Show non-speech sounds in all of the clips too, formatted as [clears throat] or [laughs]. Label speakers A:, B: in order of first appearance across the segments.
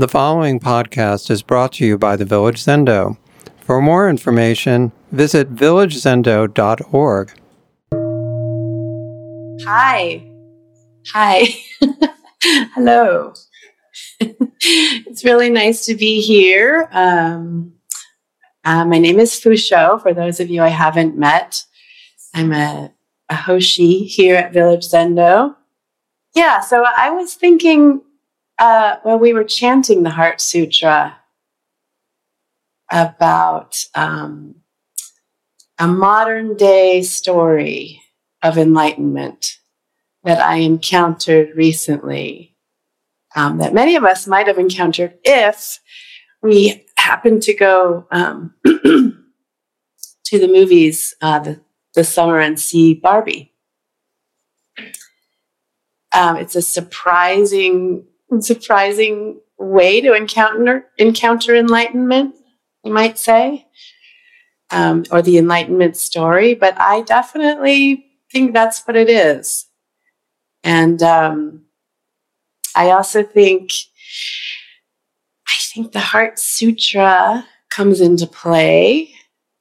A: The following podcast is brought to you by the Village Zendo. For more information, visit villagezendo.org.
B: Hi. Hi. [laughs] Hello. [laughs] it's really nice to be here. Um, uh, my name is Fusho, for those of you I haven't met. I'm a, a Hoshi here at Village Zendo. Yeah, so I was thinking uh, when we were chanting the Heart Sutra about um, a modern day story of enlightenment that I encountered recently, um, that many of us might have encountered if we happened to go um, [clears throat] to the movies uh, the, the summer and see Barbie. Um, it's a surprising surprising way to encounter encounter enlightenment, you might say, um, or the enlightenment story. But I definitely think that's what it is, and um, I also think I think the Heart Sutra comes into play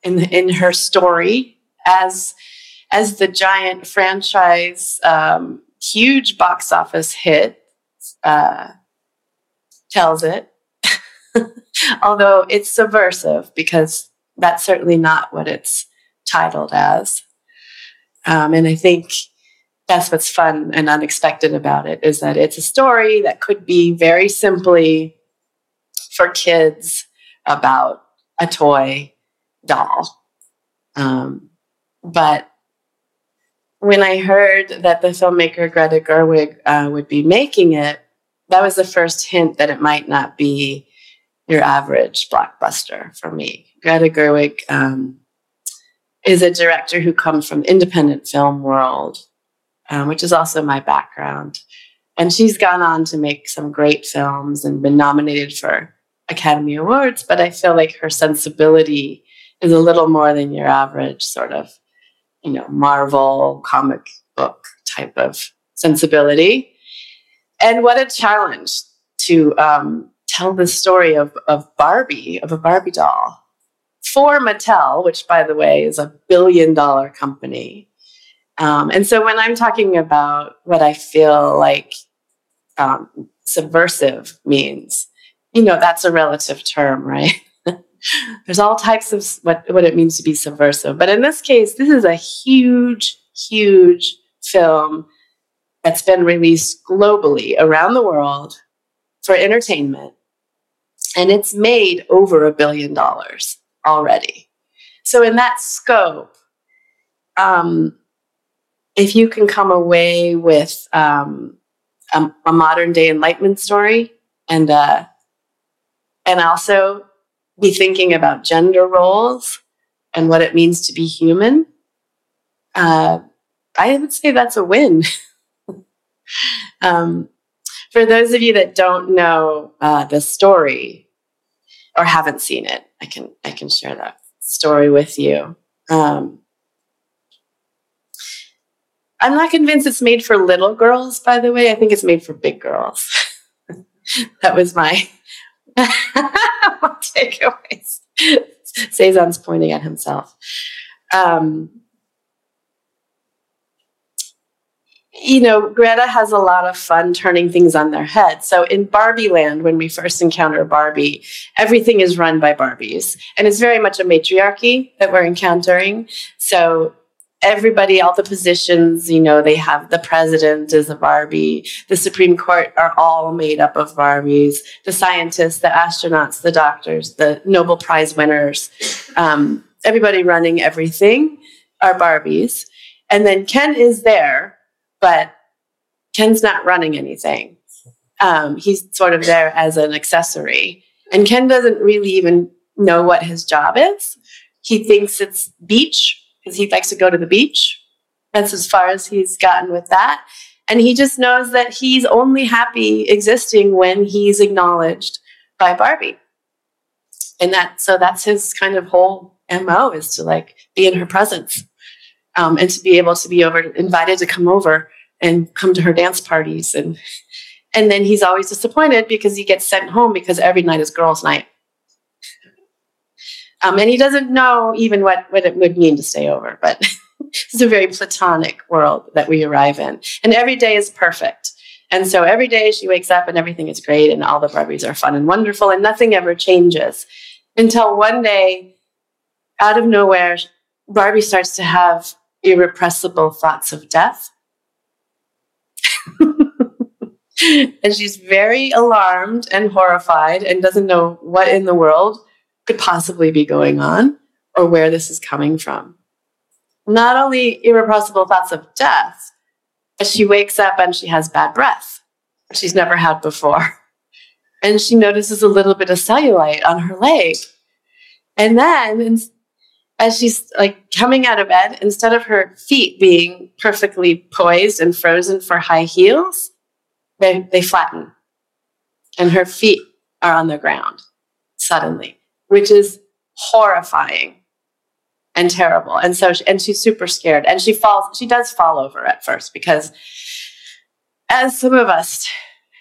B: in in her story as as the giant franchise um, huge box office hit uh, tells it. [laughs] Although it's subversive because that's certainly not what it's titled as. Um, and I think that's what's fun and unexpected about it is that it's a story that could be very simply for kids about a toy doll. Um, but when I heard that the filmmaker Greta Gerwig uh, would be making it, that was the first hint that it might not be your average blockbuster for me. Greta Gerwig um, is a director who comes from independent film world, um, which is also my background. And she's gone on to make some great films and been nominated for Academy Awards, but I feel like her sensibility is a little more than your average sort of, you know, Marvel comic book type of sensibility and what a challenge to um, tell the story of, of Barbie, of a Barbie doll for Mattel, which, by the way, is a billion dollar company. Um, and so when I'm talking about what I feel like um, subversive means, you know, that's a relative term, right? There's all types of what, what it means to be subversive. But in this case, this is a huge, huge film that's been released globally around the world for entertainment. And it's made over a billion dollars already. So, in that scope, um, if you can come away with um, a, a, modern day enlightenment story and uh, and also be thinking about gender roles and what it means to be human, uh, I would say that's a win. [laughs] um, for those of you that don't know uh, the story or haven't seen it, I can I can share that story with you. Um, I'm not convinced it's made for little girls. By the way, I think it's made for big girls. [laughs] that was my, my [laughs] takeaways. Cezanne's pointing at himself. Um, you know, Greta has a lot of fun turning things on their head. So in Barbie land, when we first encounter Barbie, everything is run by Barbies. And it's very much a matriarchy that we're encountering. So everybody, all the positions, you know, they have the president is a Barbie, the Supreme Court are all made up of Barbies, the scientists, the astronauts, the doctors, the Nobel Prize winners, um, everybody running everything are Barbies. And then Ken is there but Ken's not running anything. Um, he's sort of there as an accessory. And Ken doesn't really even know what his job is. He thinks it's beach because he likes to go to the beach. That's as far as he's gotten with that. And he just knows that he's only happy existing when he's acknowledged by Barbie. And that, so that's his kind of whole MO is to like be in her presence um, and to be able to be over invited to come over and come to her dance parties and And then he's always disappointed because he gets sent home because every night is girls' night. Um, and he doesn't know even what, what it would mean to stay over, but [laughs] it's a very platonic world that we arrive in. And every day is perfect. And so every day she wakes up and everything is great and all the Barbies are fun and wonderful and nothing ever changes until one day, out of nowhere, Barbie starts to have irrepressible thoughts of death. [laughs] and she's very alarmed and horrified and doesn't know what in the world could possibly be going on or where this is coming from. Not only irrepressible thoughts of death, but she wakes up and she has bad breath she's never had before. And she notices a little bit of cellulite on her leg. And then, as she's like coming out of bed, instead of her feet being perfectly poised and frozen for high heels, they, they flatten. And her feet are on the ground suddenly, which is horrifying and terrible. And so, she, and she's super scared. And she falls, she does fall over at first because, as some of us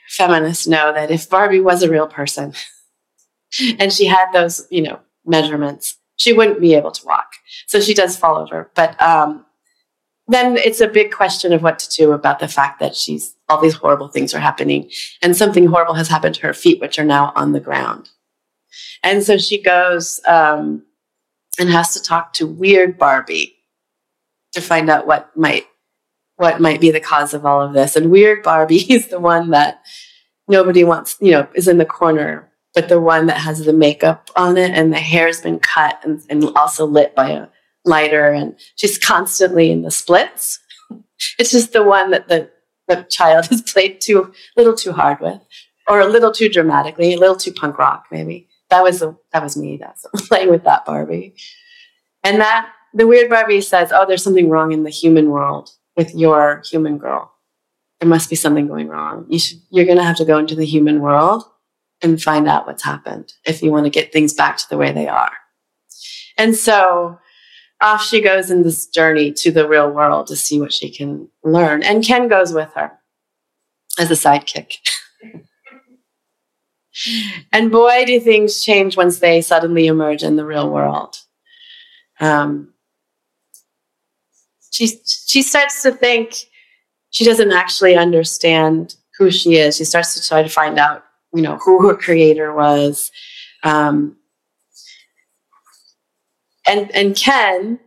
B: feminists know, that if Barbie was a real person [laughs] and she had those, you know, measurements, she wouldn't be able to walk. So she does fall over. But um, then it's a big question of what to do about the fact that she's all these horrible things are happening and something horrible has happened to her feet, which are now on the ground. And so she goes um, and has to talk to weird Barbie to find out what might what might be the cause of all of this. And weird Barbie [laughs] is the one that nobody wants, you know, is in the corner, but the one that has the makeup on it and the hair's been cut and, and also lit by a lighter. And she's constantly in the splits. [laughs] It's just the one that the, the child [laughs] has played too little too hard with, or a little too dramatically, a little too punk rock, maybe. That was the, that was me. That's [laughs] playing with that Barbie. And that the weird Barbie says, "Oh, there's something wrong in the human world with your human girl. There must be something going wrong. You should. You're going to have to go into the human world and find out what's happened if you want to get things back to the way they are." And so off she goes in this journey to the real world to see what she can learn. And Ken goes with her as a sidekick. [laughs] and boy, do things change once they suddenly emerge in the real world. Um, she she starts to think she doesn't actually understand who she is. She starts to try to find out, you know, who her creator was. Um, and and Ken,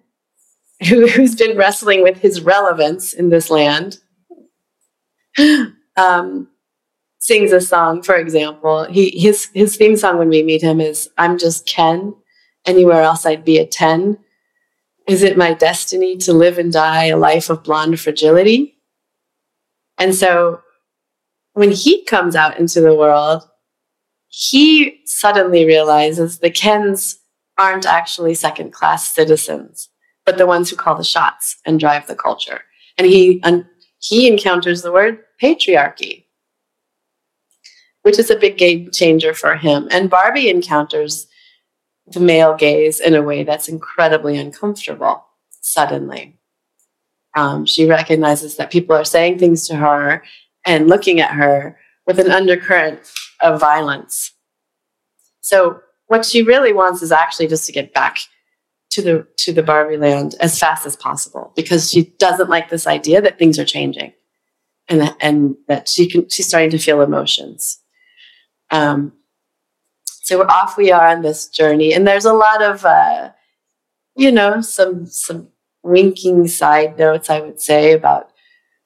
B: who, who's been wrestling with his relevance in this land, [gasps] um, sings a song. For example, he his his theme song when we meet him is "I'm just Ken. Anywhere else I'd be a ten. Is it my destiny to live and die a life of blonde fragility?" And so, when he comes out into the world, he suddenly realizes the Kens aren't actually second class citizens, but the ones who call the shots and drive the culture. And he, un- he encounters the word patriarchy, which is a big game changer for him. And Barbie encounters the male gaze in a way that's incredibly uncomfortable suddenly. Um, she recognizes that people are saying things to her and looking at her with an undercurrent of violence. So what she really wants is actually just to get back to the to the Barbie land as fast as possible because she doesn't like this idea that things are changing and that, and that she can she's starting to feel emotions. Um, so we're off we are on this journey and there's a lot of uh, you know some some winking side notes I would say about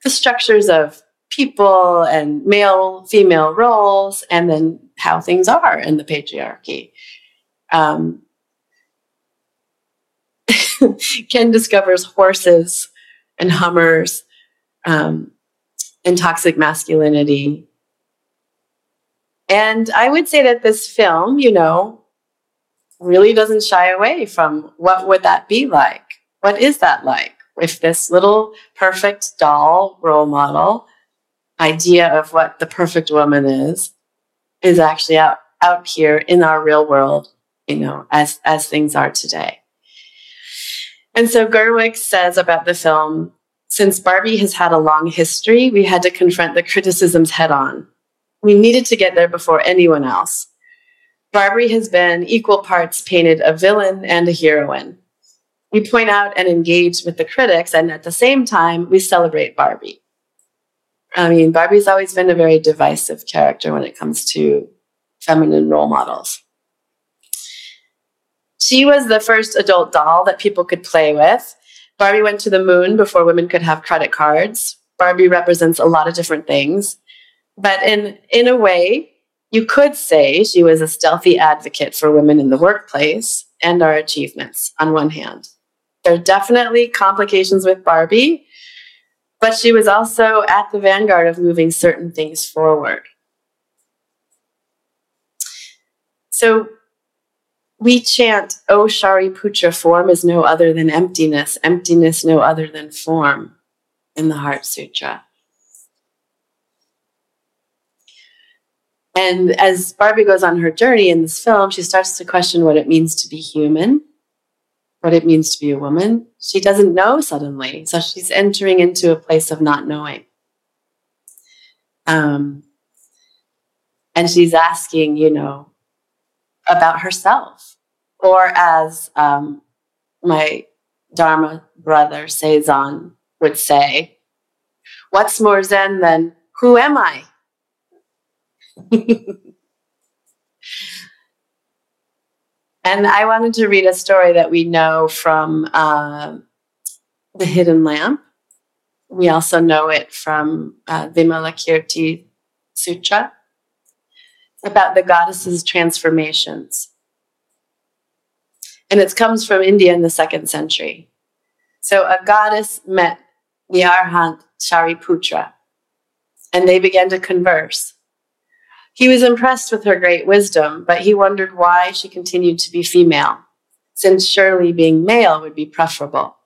B: the structures of people and male female roles and then how things are in the patriarchy um, [laughs] Ken discovers horses and Hummers um, and toxic masculinity. And I would say that this film, you know, really doesn't shy away from what would that be like? What is that like? If this little perfect doll role model idea of what the perfect woman is is actually out out here in our real world you know, as as things are today. And so Gerwig says about the film, since Barbie has had a long history, we had to confront the criticisms head on. We needed to get there before anyone else. Barbie has been equal parts painted a villain and a heroine. We point out and engage with the critics, and at the same time, we celebrate Barbie. I mean, Barbie's always been a very divisive character when it comes to feminine role models. She was the first adult doll that people could play with. Barbie went to the moon before women could have credit cards. Barbie represents a lot of different things. But in, in a way, you could say she was a stealthy advocate for women in the workplace and our achievements on one hand. There are definitely complications with Barbie, but she was also at the vanguard of moving certain things forward. So we chant, oh, O Shariputra, form is no other than emptiness, emptiness no other than form in the Heart Sutra. And as Barbie goes on her journey in this film, she starts to question what it means to be human, what it means to be a woman. She doesn't know suddenly. So she's entering into a place of not knowing. Um, and she's asking, you know, about herself. Or as um, my Dharma brother Sazon would say, what's more Zen than who am I? [laughs] and I wanted to read a story that we know from uh, The Hidden Lamp. We also know it from uh, Vimalakirti Sutra about the goddess's transformations. And it comes from India in the second century. So a goddess met the Shariputra, and they began to converse. He was impressed with her great wisdom, but he wondered why she continued to be female, since surely being male would be preferable.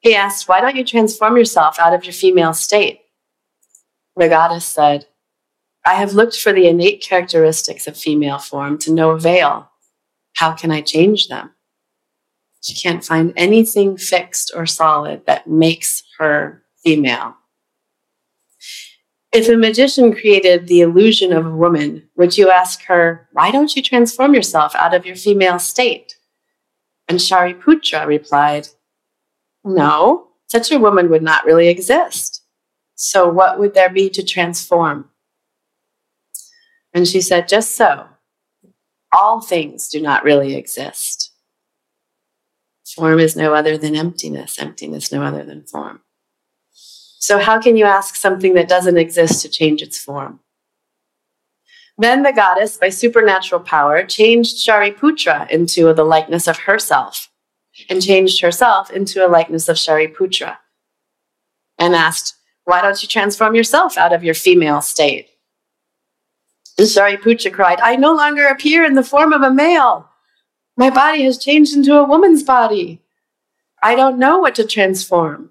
B: He asked, Why don't you transform yourself out of your female state? Goddess said, I have looked for the innate characteristics of female form to no avail. How can I change them? She can't find anything fixed or solid that makes her female. If a magician created the illusion of a woman, would you ask her, Why don't you transform yourself out of your female state? And Shariputra replied, No, such a woman would not really exist. So, what would there be to transform? And she said, Just so. All things do not really exist. Form is no other than emptiness, emptiness no other than form. So, how can you ask something that doesn't exist to change its form? Then the goddess, by supernatural power, changed Shariputra into the likeness of herself and changed herself into a likeness of Shariputra and asked, Why don't you transform yourself out of your female state? And Shariputra cried, I no longer appear in the form of a male. My body has changed into a woman's body. I don't know what to transform.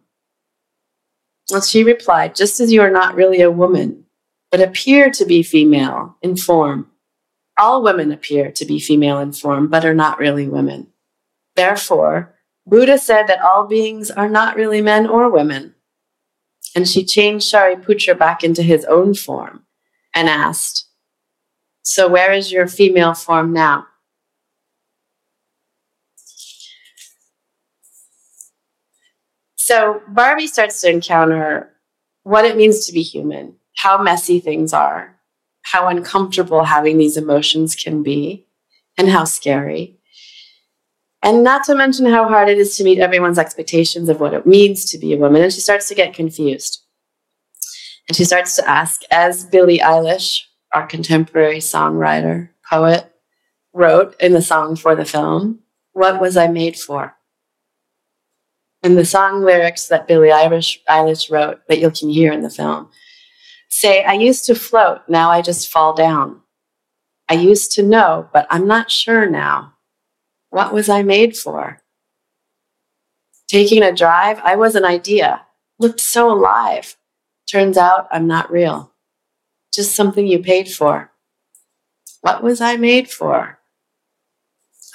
B: Well, she replied, Just as you are not really a woman, but appear to be female in form, all women appear to be female in form, but are not really women. Therefore, Buddha said that all beings are not really men or women. And she changed Shariputra back into his own form and asked, So where is your female form now? So Barbie starts to encounter what it means to be human, how messy things are, how uncomfortable having these emotions can be, and how scary. And not to mention how hard it is to meet everyone's expectations of what it means to be a woman. And she starts to get confused. And she starts to ask, as Billie Eilish, our contemporary songwriter, poet, wrote in the song for the film, what was I made for? And the song lyrics that Billie Eilish, Eilish wrote that you can hear in the film say, I used to float, now I just fall down. I used to know, but I'm not sure now. What was I made for? Taking a drive, I was an idea, looked so alive. Turns out I'm not real, just something you paid for. What was I made for?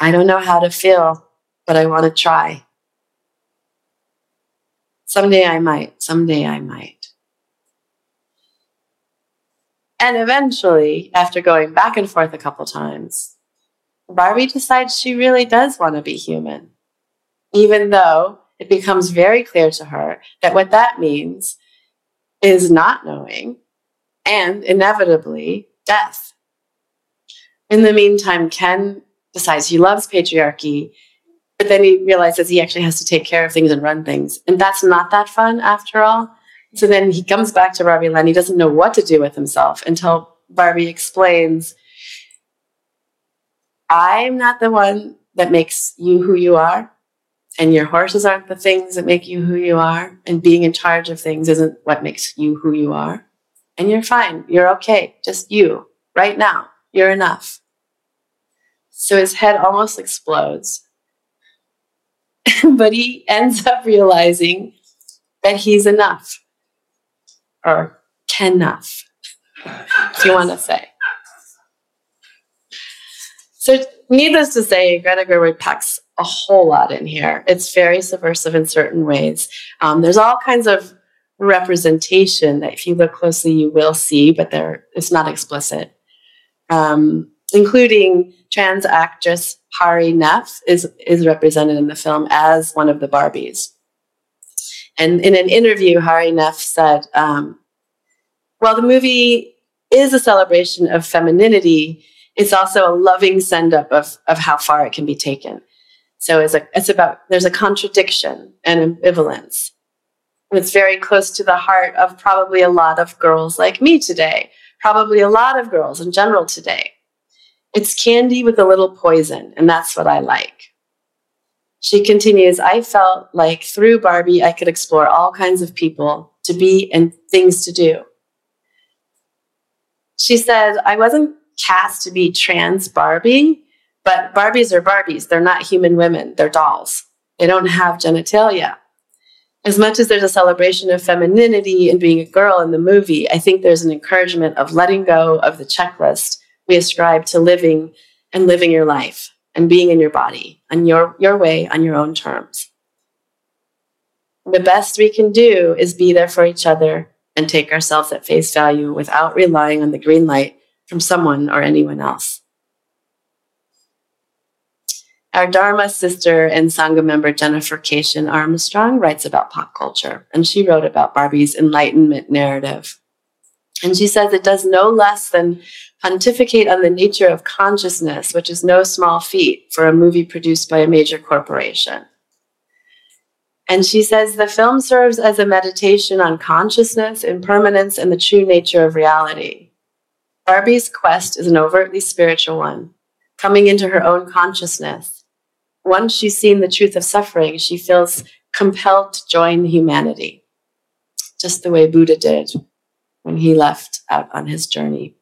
B: I don't know how to feel, but I want to try. Someday I might, someday I might. And eventually, after going back and forth a couple times, Barbie decides she really does want to be human, even though it becomes very clear to her that what that means is not knowing and inevitably death. In the meantime, Ken decides he loves patriarchy, but then he realizes he actually has to take care of things and run things. And that's not that fun after all. So then he comes back to Barbie land. He doesn't know what to do with himself until Barbie explains I'm not the one that makes you who you are. And your horses aren't the things that make you who you are. And being in charge of things isn't what makes you who you are. And you're fine. You're okay. Just you right now. You're enough. So his head almost explodes. [laughs] but he ends up realizing that he's enough or can enough, if you want to say. So, needless to say, Greta Gerwig packs a whole lot in here. It's very subversive in certain ways. Um, there's all kinds of representation that, if you look closely, you will see, but there it's not explicit. Um, including trans actress Hari Nef is is represented in the film as one of the Barbies. And in an interview, Hari Nef said, um, "While the movie is a celebration of femininity, it's also a loving send up of, of how far it can be taken. So it's, a, it's about, there's a contradiction and ambivalence. it's very close to the heart of probably a lot of girls like me today, probably a lot of girls in general today. It's candy with a little poison, and that's what I like. She continues, I felt like through Barbie, I could explore all kinds of people to be and things to do. She said, I wasn't cast to be trans Barbie, but Barbies are Barbies. They're not human women, they're dolls. They don't have genitalia. As much as there's a celebration of femininity and being a girl in the movie, I think there's an encouragement of letting go of the checklist we ascribe to living and living your life and being in your body on your, your way, on your own terms. The best we can do is be there for each other and take ourselves at face value without relying on the green light from someone or anyone else. Our Dharma sister and Sangha member Jennifer Keishin Armstrong writes about pop culture, and she wrote about Barbie's enlightenment narrative. And she says it does no less than pontificate on the nature of consciousness, which is no small feat for a movie produced by a major corporation. And she says the film serves as a meditation on consciousness, impermanence, and the true nature of reality. Barbie's quest is an overtly spiritual one, coming into her own consciousness. Once she's seen the truth of suffering, she feels compelled to join humanity, just the way Buddha did when he left out on his journey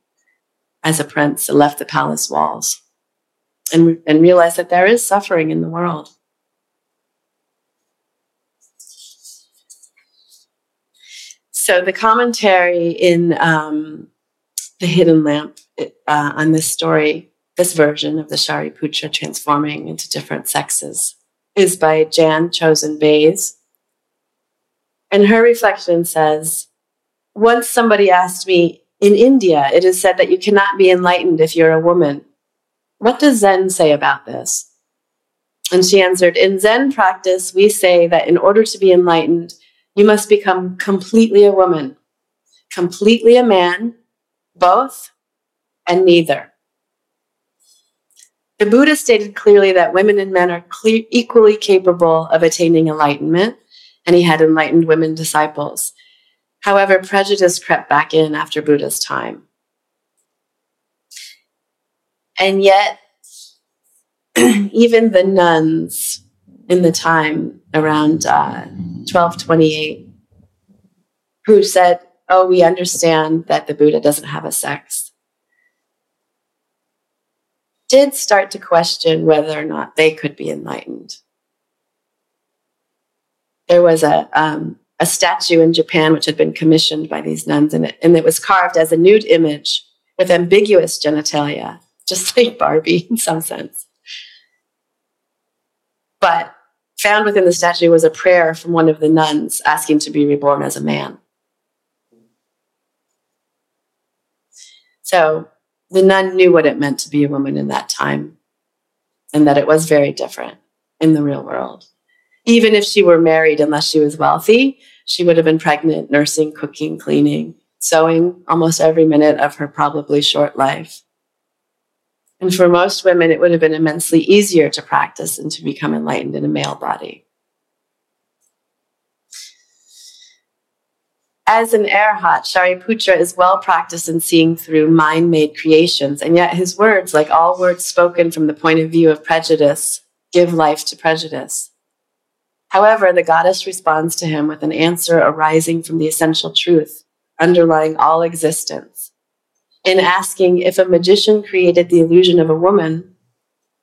B: as a prince and left the palace walls and, and realized that there is suffering in the world. So the commentary in um, the hidden lamp uh, on this story, this version of the Shariputra transforming into different sexes, is by Jan Chozen Bays. And her reflection says Once somebody asked me, in India, it is said that you cannot be enlightened if you're a woman. What does Zen say about this? And she answered, In Zen practice, we say that in order to be enlightened, you must become completely a woman, completely a man, both and neither. The Buddha stated clearly that women and men are cle- equally capable of attaining enlightenment, and he had enlightened women disciples. However, prejudice crept back in after Buddha's time. And yet, [clears throat] even the nuns in the time around uh, 1228 who said, oh, we understand that the Buddha doesn't have a sex, did start to question whether or not they could be enlightened. There was a, um, a statue in Japan which had been commissioned by these nuns, and it, and it was carved as a nude image with ambiguous genitalia, just [laughs] like Barbie in some sense. But found within the statue was a prayer from one of the nuns asking to be reborn as a man. So the nun knew what it meant to be a woman in that time and that it was very different in the real world. Even if she were married, unless she was wealthy, she would have been pregnant, nursing, cooking, cleaning, sewing almost every minute of her probably short life. And for most women, it would have been immensely easier to practice and to become enlightened in a male body. As an arhat, Shariputra is well practiced in seeing through mind made creations, and yet his words, like all words spoken from the point of view of prejudice, give life to prejudice. However, the goddess responds to him with an answer arising from the essential truth underlying all existence. In asking if a magician created the illusion of a woman,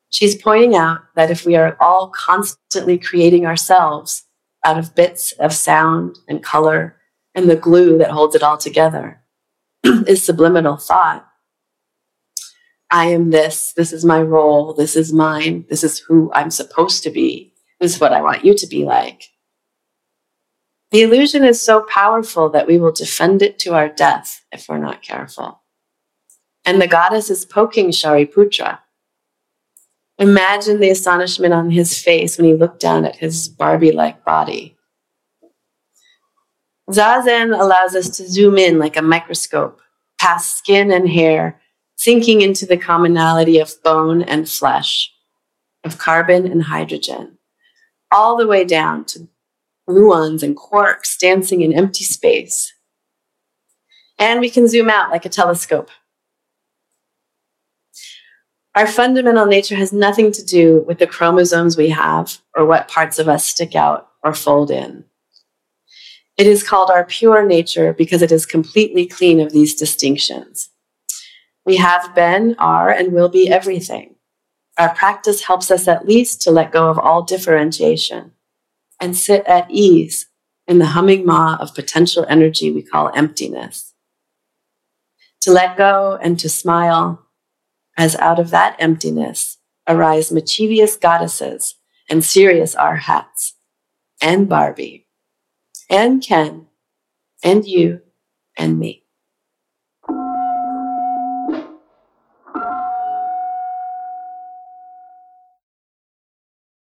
B: she's pointing out that if we are all constantly creating ourselves out of bits of sound and color and the glue that holds it all together [clears throat] is subliminal thought. I am this, this is my role, this is mine, this is who I'm supposed to be, this is what I want you to be like. The illusion is so powerful that we will defend it to our death if we're not careful. And the goddess is poking Shariputra. Imagine the astonishment on his face when he looked down at his Barbie like body. Zazen allows us to zoom in like a microscope, past skin and hair, sinking into the commonality of bone and flesh, of carbon and hydrogen, all the way down to gluons and quarks dancing in empty space. And we can zoom out like a telescope. Our fundamental nature has nothing to do with the chromosomes we have or what parts of us stick out or fold in. It is called our pure nature because it is completely clean of these distinctions. We have been, are, and will be everything. Our practice helps us at least to let go of all differentiation and sit at ease in the humming maw of potential energy we call emptiness. To let go and to smile, as out of that emptiness arise mischievous goddesses and serious arhats, and Barbie, and Ken, and you, and me.